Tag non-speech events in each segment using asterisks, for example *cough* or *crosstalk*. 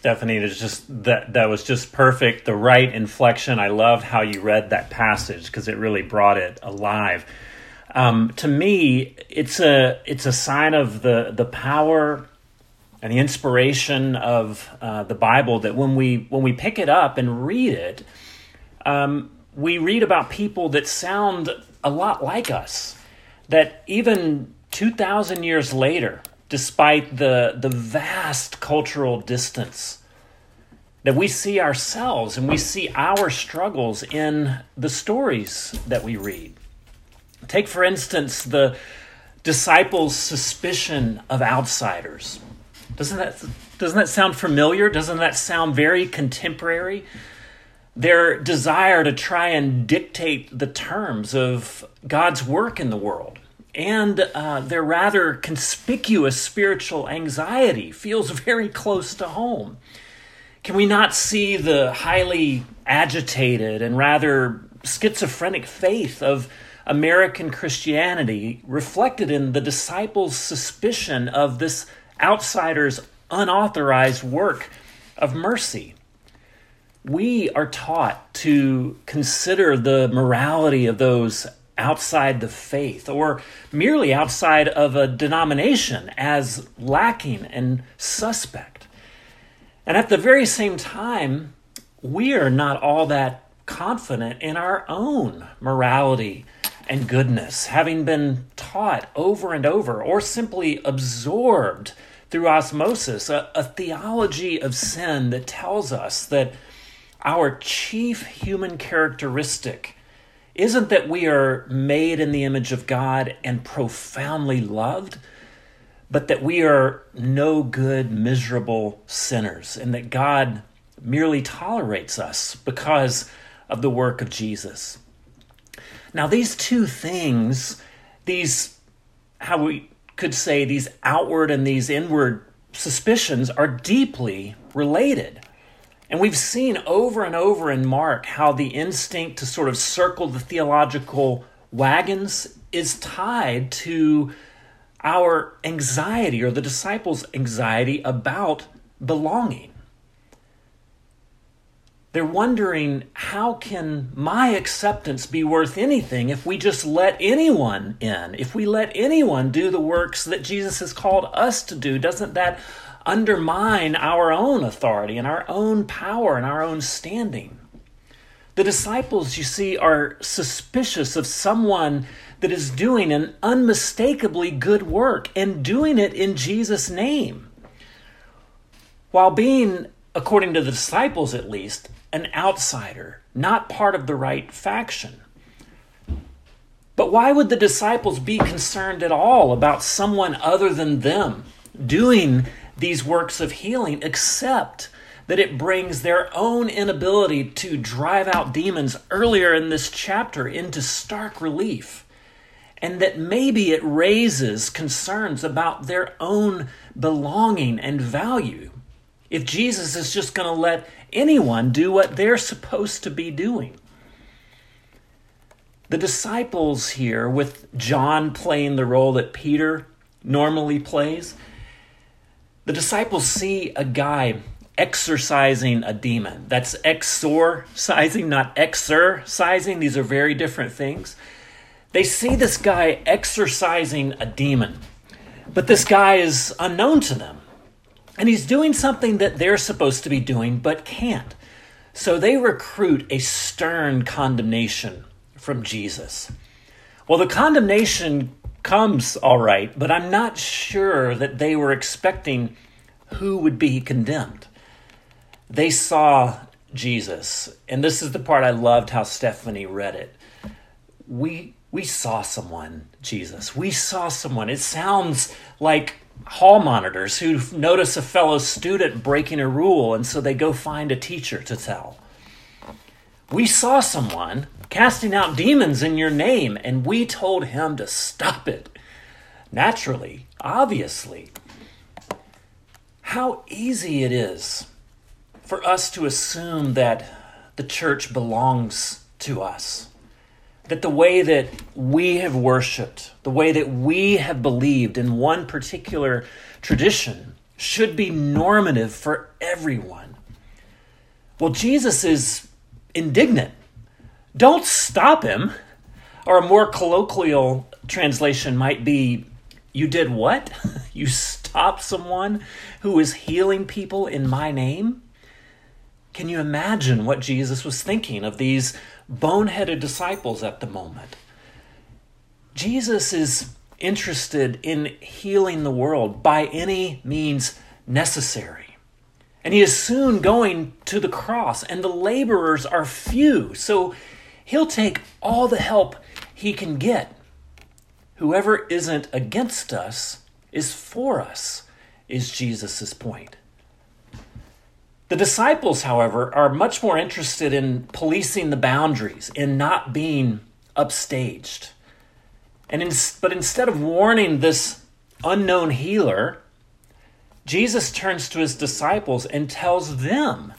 Stephanie. It's just that that was just perfect. The right inflection. I loved how you read that passage because it really brought it alive. Um, to me, it's a it's a sign of the the power and the inspiration of uh, the Bible that when we when we pick it up and read it, um, we read about people that sound a lot like us. That even two thousand years later, despite the the vast cultural distance, that we see ourselves and we see our struggles in the stories that we read. Take, for instance, the disciples' suspicion of outsiders. Doesn't that, doesn't that sound familiar? Doesn't that sound very contemporary? Their desire to try and dictate the terms of God's work in the world and uh, their rather conspicuous spiritual anxiety feels *laughs* very close to home. Can we not see the highly agitated and rather schizophrenic faith of American Christianity reflected in the disciples' suspicion of this outsider's unauthorized work of mercy? We are taught to consider the morality of those outside the faith or merely outside of a denomination as lacking and suspect. And at the very same time, we are not all that confident in our own morality and goodness, having been taught over and over or simply absorbed through osmosis a, a theology of sin that tells us that our chief human characteristic isn't that we are made in the image of God and profoundly loved, but that we are no good, miserable sinners, and that God merely tolerates us because of the work of Jesus. Now, these two things, these, how we could say, these outward and these inward suspicions, are deeply related. And we've seen over and over in Mark how the instinct to sort of circle the theological wagons is tied to our anxiety or the disciples' anxiety about belonging. They're wondering how can my acceptance be worth anything if we just let anyone in? If we let anyone do the works that Jesus has called us to do, doesn't that undermine our own authority and our own power and our own standing? The disciples, you see, are suspicious of someone that is doing an unmistakably good work and doing it in Jesus' name. While being, according to the disciples at least, an outsider, not part of the right faction. But why would the disciples be concerned at all about someone other than them doing these works of healing except that it brings their own inability to drive out demons earlier in this chapter into stark relief? And that maybe it raises concerns about their own belonging and value. If Jesus is just going to let anyone do what they're supposed to be doing. The disciples here, with John playing the role that Peter normally plays, the disciples see a guy exorcising a demon. That's exorcising, not exercising. These are very different things. They see this guy exorcising a demon, but this guy is unknown to them. And he's doing something that they're supposed to be doing but can't. So they recruit a stern condemnation from Jesus. Well, the condemnation comes all right, but I'm not sure that they were expecting who would be condemned. They saw Jesus, and this is the part I loved how Stephanie read it. We we saw someone, Jesus. We saw someone. It sounds like hall monitors who notice a fellow student breaking a rule and so they go find a teacher to tell. We saw someone casting out demons in your name and we told him to stop it. Naturally, obviously. How easy it is for us to assume that the church belongs to us that the way that we have worshiped, the way that we have believed in one particular tradition, should be normative for everyone. Well, Jesus is indignant. Don't stop him. Or a more colloquial translation might be You did what? *laughs* You stopped someone who is healing people in my name? Can you imagine what Jesus was thinking of these boneheaded disciples at the moment? Jesus is interested in healing the world by any means necessary. And he is soon going to the cross, and the laborers are few, so he'll take all the help he can get. Whoever isn't against us is for us, is Jesus' point. The disciples, however, are much more interested in policing the boundaries, in not being upstaged. And in, but instead of warning this unknown healer, Jesus turns to his disciples and tells them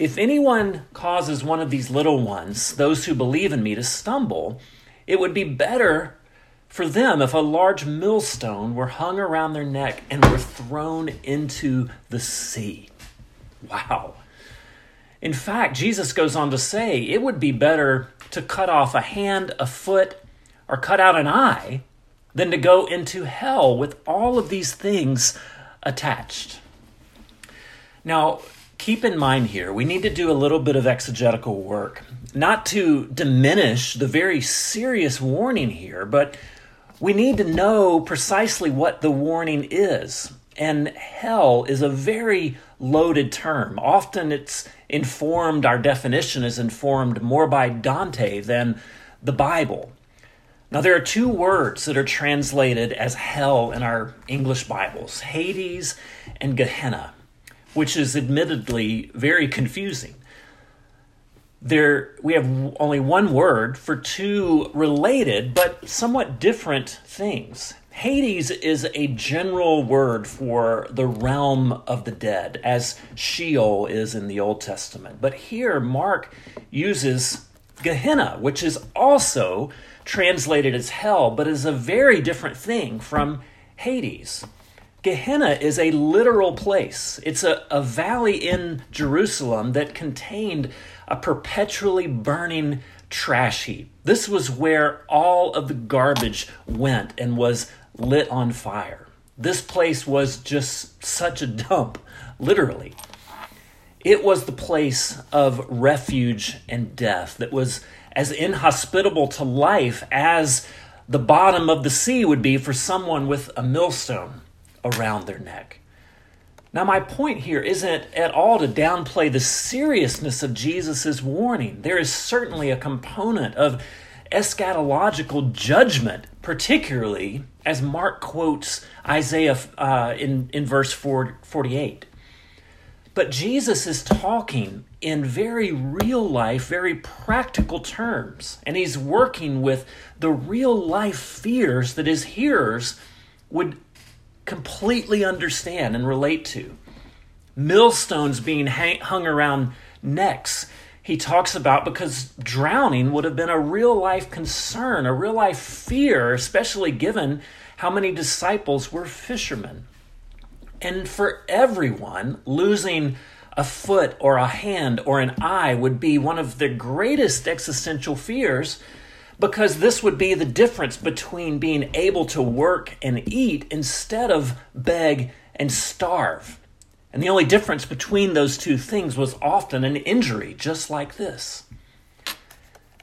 if anyone causes one of these little ones, those who believe in me, to stumble, it would be better for them if a large millstone were hung around their neck and were thrown into the sea. Wow. In fact, Jesus goes on to say it would be better to cut off a hand, a foot, or cut out an eye than to go into hell with all of these things attached. Now, keep in mind here, we need to do a little bit of exegetical work, not to diminish the very serious warning here, but we need to know precisely what the warning is. And hell is a very loaded term. Often it's informed, our definition is informed more by Dante than the Bible. Now, there are two words that are translated as hell in our English Bibles Hades and Gehenna, which is admittedly very confusing. There, we have only one word for two related but somewhat different things. Hades is a general word for the realm of the dead, as Sheol is in the Old Testament. But here, Mark uses Gehenna, which is also translated as hell, but is a very different thing from Hades. Gehenna is a literal place. It's a, a valley in Jerusalem that contained a perpetually burning trash heap. This was where all of the garbage went and was lit on fire. This place was just such a dump, literally. It was the place of refuge and death that was as inhospitable to life as the bottom of the sea would be for someone with a millstone around their neck. Now, my point here isn't at all to downplay the seriousness of Jesus' warning. There is certainly a component of eschatological judgment, particularly as Mark quotes Isaiah uh, in, in verse 48. But Jesus is talking in very real life, very practical terms, and he's working with the real life fears that his hearers would completely understand and relate to. Millstones being hung around necks, he talks about because drowning would have been a real life concern, a real life fear, especially given how many disciples were fishermen. And for everyone, losing a foot or a hand or an eye would be one of the greatest existential fears because this would be the difference between being able to work and eat instead of beg and starve. And the only difference between those two things was often an injury, just like this.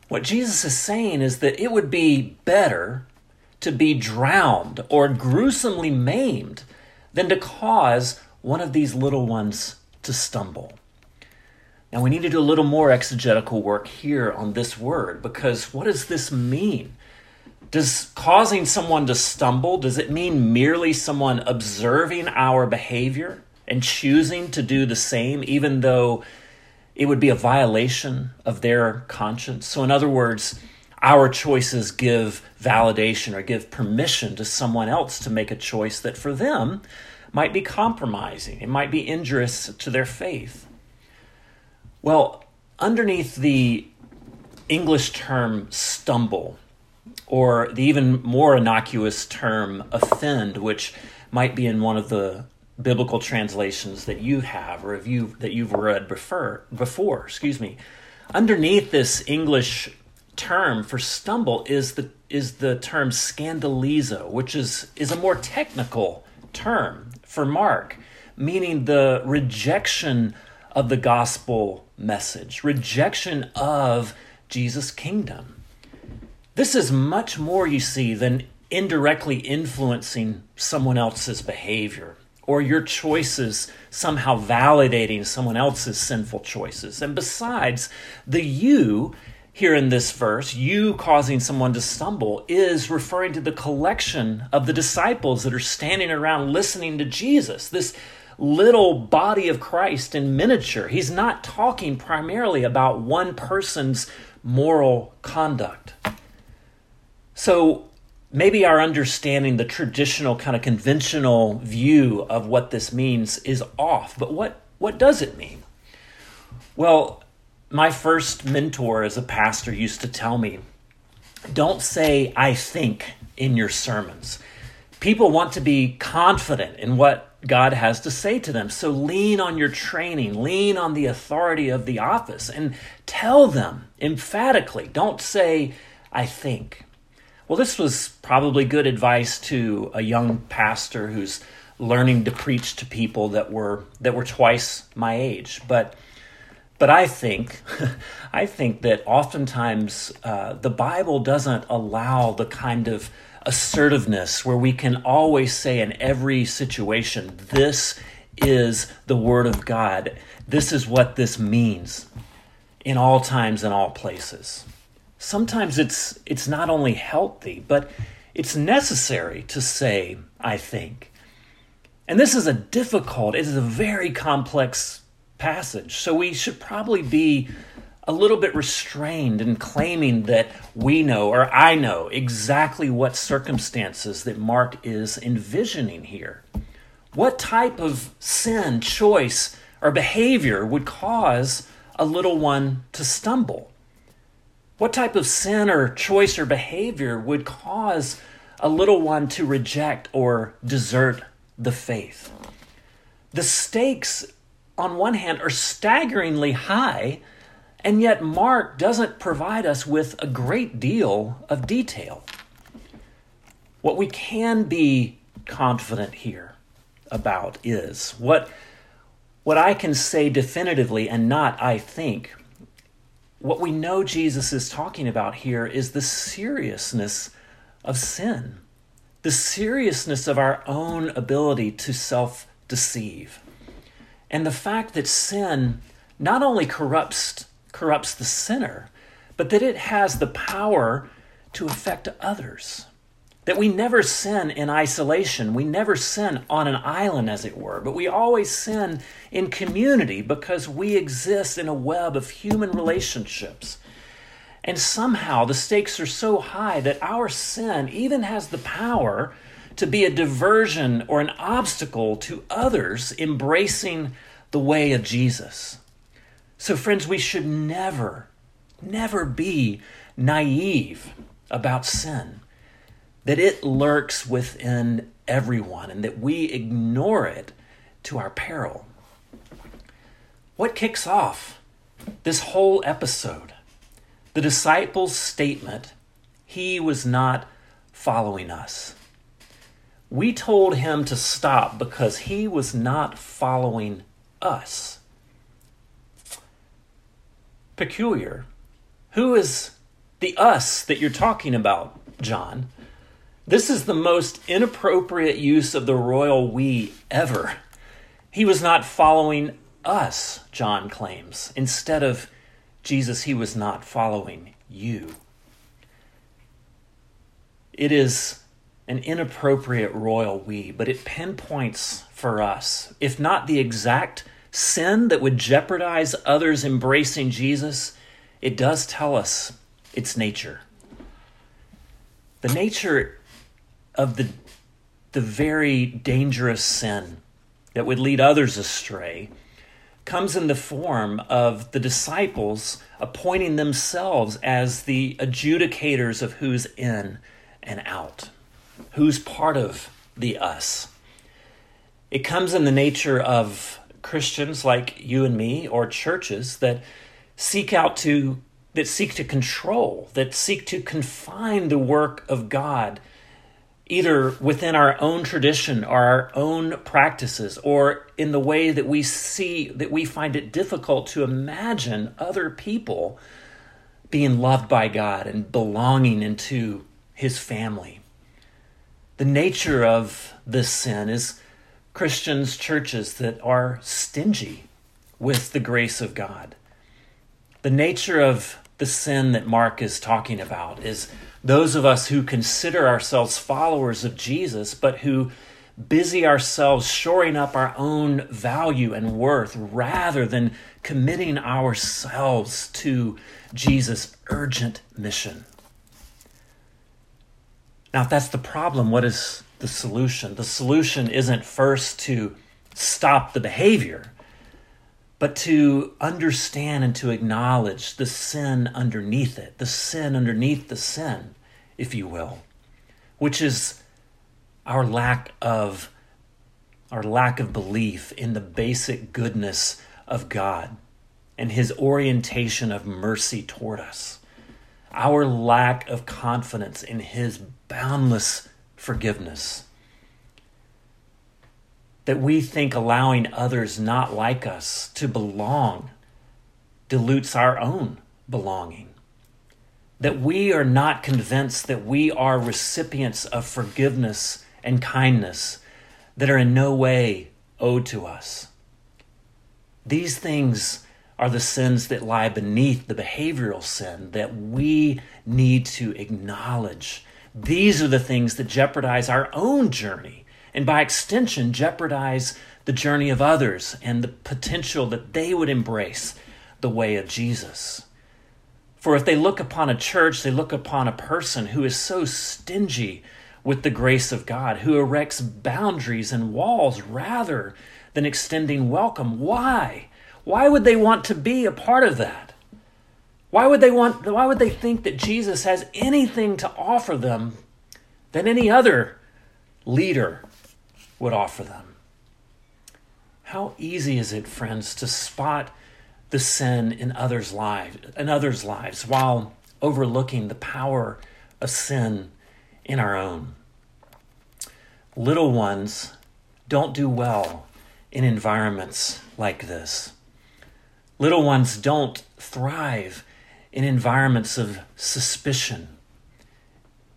What Jesus is saying is that it would be better to be drowned or gruesomely maimed than to cause one of these little ones to stumble. Now, we need to do a little more exegetical work here on this word because what does this mean? Does causing someone to stumble, does it mean merely someone observing our behavior and choosing to do the same, even though it would be a violation of their conscience? So, in other words, our choices give validation or give permission to someone else to make a choice that for them might be compromising, it might be injurious to their faith. Well, underneath the English term stumble, or the even more innocuous term offend, which might be in one of the biblical translations that you have or have you that you've read before before excuse me underneath this english term for stumble is the is the term scandalizo which is is a more technical term for mark meaning the rejection of the gospel message rejection of jesus kingdom this is much more you see than indirectly influencing someone else's behavior or your choices somehow validating someone else's sinful choices. And besides, the you here in this verse, you causing someone to stumble, is referring to the collection of the disciples that are standing around listening to Jesus. This little body of Christ in miniature. He's not talking primarily about one person's moral conduct. So maybe our understanding, the traditional kind of conventional view of what this means is off. But what, what does it mean? Well, my first mentor as a pastor used to tell me don't say, I think in your sermons. People want to be confident in what God has to say to them. So lean on your training, lean on the authority of the office, and tell them emphatically. Don't say, I think. Well, this was probably good advice to a young pastor who's learning to preach to people that were that were twice my age. But but I think *laughs* I think that oftentimes uh, the Bible doesn't allow the kind of assertiveness where we can always say in every situation, "This is the Word of God. This is what this means." In all times and all places sometimes it's it's not only healthy, but it's necessary to say, I think. And this is a difficult, it is a very complex passage. So we should probably be a little bit restrained in claiming that we know or I know exactly what circumstances that Mark is envisioning here. What type of sin, choice, or behavior would cause a little one to stumble? What type of sin or choice or behavior would cause a little one to reject or desert the faith? The stakes, on one hand, are staggeringly high, and yet Mark doesn't provide us with a great deal of detail. What we can be confident here about is what, what I can say definitively and not I think what we know Jesus is talking about here is the seriousness of sin, the seriousness of our own ability to self deceive, and the fact that sin not only corrupts, corrupts the sinner, but that it has the power to affect others that we never sin in isolation. We never sin on an island, as it were, but we always sin in community because we exist in a web of human relationships. And somehow the stakes are so high that our sin even has the power to be a diversion or an obstacle to others embracing the way of Jesus. So, friends, we should never, never be naive about sin that it lurks within everyone and that we ignore it to our peril. What kicks off this whole episode? The disciples' statement, He was not following us. We told him to stop because he was not following us. Peculiar. Who is the us that you're talking about, John? This is the most inappropriate use of the royal we ever. He was not following us, John claims. Instead of Jesus, he was not following you. It is an inappropriate royal we, but it pinpoints for us, if not the exact sin that would jeopardize others embracing Jesus, it does tell us its nature. The nature of the, the very dangerous sin that would lead others astray comes in the form of the disciples appointing themselves as the adjudicators of who's in and out, who's part of the us. It comes in the nature of Christians like you and me or churches that seek out to that seek to control, that seek to confine the work of God either within our own tradition or our own practices or in the way that we see that we find it difficult to imagine other people being loved by God and belonging into his family. The nature of this sin is Christians, churches that are stingy with the grace of God. The nature of the sin that Mark is talking about is those of us who consider ourselves followers of Jesus, but who busy ourselves shoring up our own value and worth rather than committing ourselves to Jesus' urgent mission. Now, if that's the problem, what is the solution? The solution isn't first to stop the behavior, but to understand and to acknowledge the sin underneath it, the sin underneath the sin, if you will, which is our lack of our lack of belief in the basic goodness of God and his orientation of mercy toward us. Our lack of confidence in his boundless forgiveness that we think allowing others not like us to belong dilutes our own belonging. That we are not convinced that we are recipients of forgiveness and kindness that are in no way owed to us. These things are the sins that lie beneath the behavioral sin that we need to acknowledge. These are the things that jeopardize our own journey and by extension jeopardize the journey of others and the potential that they would embrace the way of Jesus. For if they look upon a church, they look upon a person who is so stingy with the grace of God, who erects boundaries and walls rather than extending welcome. Why? Why would they want to be a part of that? Why would they want why would they think that Jesus has anything to offer them than any other leader would offer them. How easy is it, friends, to spot the sin in others' lives in others' lives while overlooking the power of sin in our own. Little ones don't do well in environments like this. Little ones don't thrive in environments of suspicion,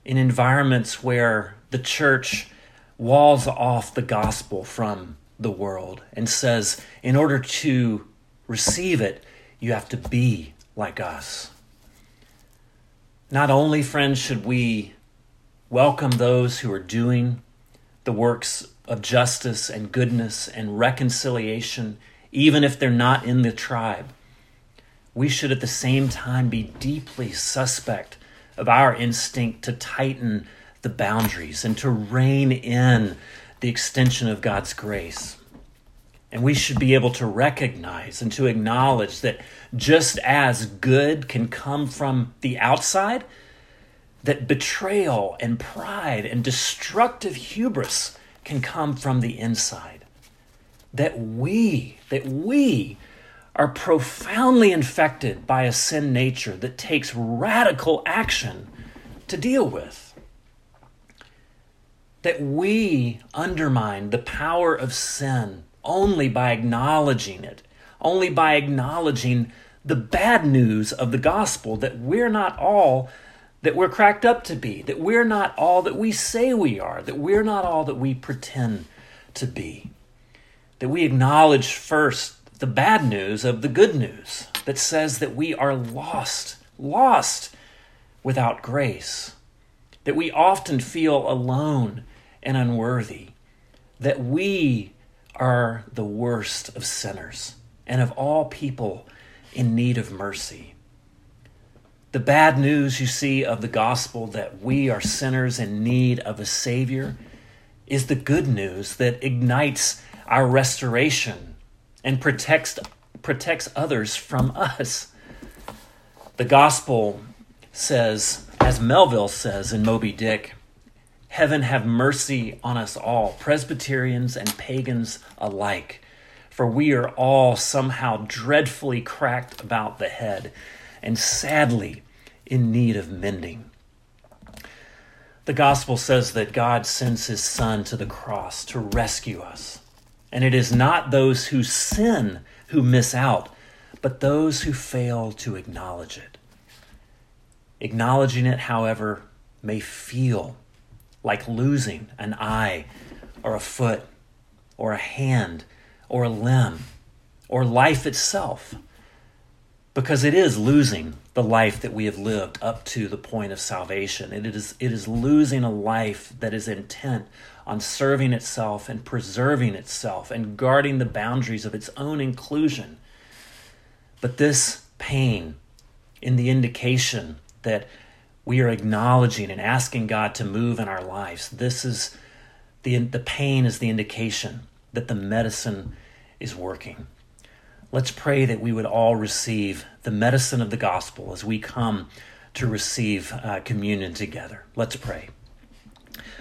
in environments where the church walls off the gospel from the world and says, in order to receive it, you have to be like us. Not only, friends, should we welcome those who are doing the works of justice and goodness and reconciliation, even if they're not in the tribe, we should at the same time be deeply suspect of our instinct to tighten the boundaries and to rein in the extension of God's grace. And we should be able to recognize and to acknowledge that just as good can come from the outside, that betrayal and pride and destructive hubris can come from the inside. That we, that we are profoundly infected by a sin nature that takes radical action to deal with that we undermine the power of sin only by acknowledging it, only by acknowledging the bad news of the gospel that we're not all that we're cracked up to be, that we're not all that we say we are, that we're not all that we pretend to be. That we acknowledge first the bad news of the good news that says that we are lost, lost without grace. That we often feel alone and unworthy, that we are the worst of sinners and of all people in need of mercy. The bad news you see of the gospel that we are sinners in need of a Savior is the good news that ignites our restoration and protects, protects others from us. The gospel says, as Melville says in Moby Dick, Heaven have mercy on us all, Presbyterians and pagans alike, for we are all somehow dreadfully cracked about the head and sadly in need of mending. The gospel says that God sends his son to the cross to rescue us. And it is not those who sin who miss out, but those who fail to acknowledge it. Acknowledging it, however, may feel like losing an eye or a foot or a hand or a limb or life itself. Because it is losing the life that we have lived up to the point of salvation. It is, it is losing a life that is intent on serving itself and preserving itself and guarding the boundaries of its own inclusion. But this pain in the indication that we are acknowledging and asking God to move in our lives. This is the, the pain is the indication that the medicine is working. Let's pray that we would all receive the medicine of the gospel as we come to receive uh, communion together. Let's pray.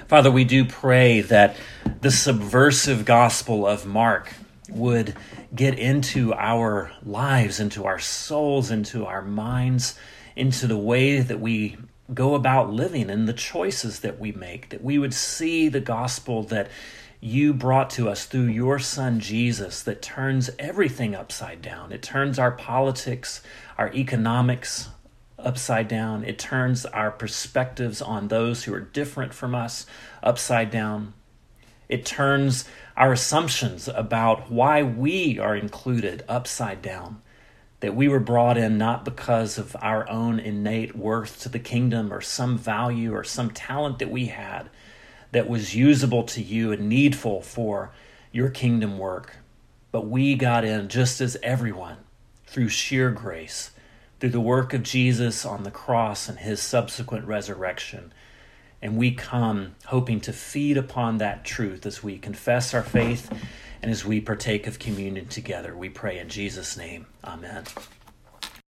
Father, we do pray that the subversive gospel of Mark would get into our lives, into our souls, into our minds into the way that we go about living and the choices that we make, that we would see the gospel that you brought to us through your son Jesus that turns everything upside down. It turns our politics, our economics upside down. It turns our perspectives on those who are different from us upside down. It turns our assumptions about why we are included upside down that we were brought in not because of our own innate worth to the kingdom or some value or some talent that we had that was usable to you and needful for your kingdom work, but we got in just as everyone through sheer grace, through the work of Jesus on the cross and his subsequent resurrection. And we come hoping to feed upon that truth as we confess our faith and as we partake of communion together, we pray in Jesus' name. Amen.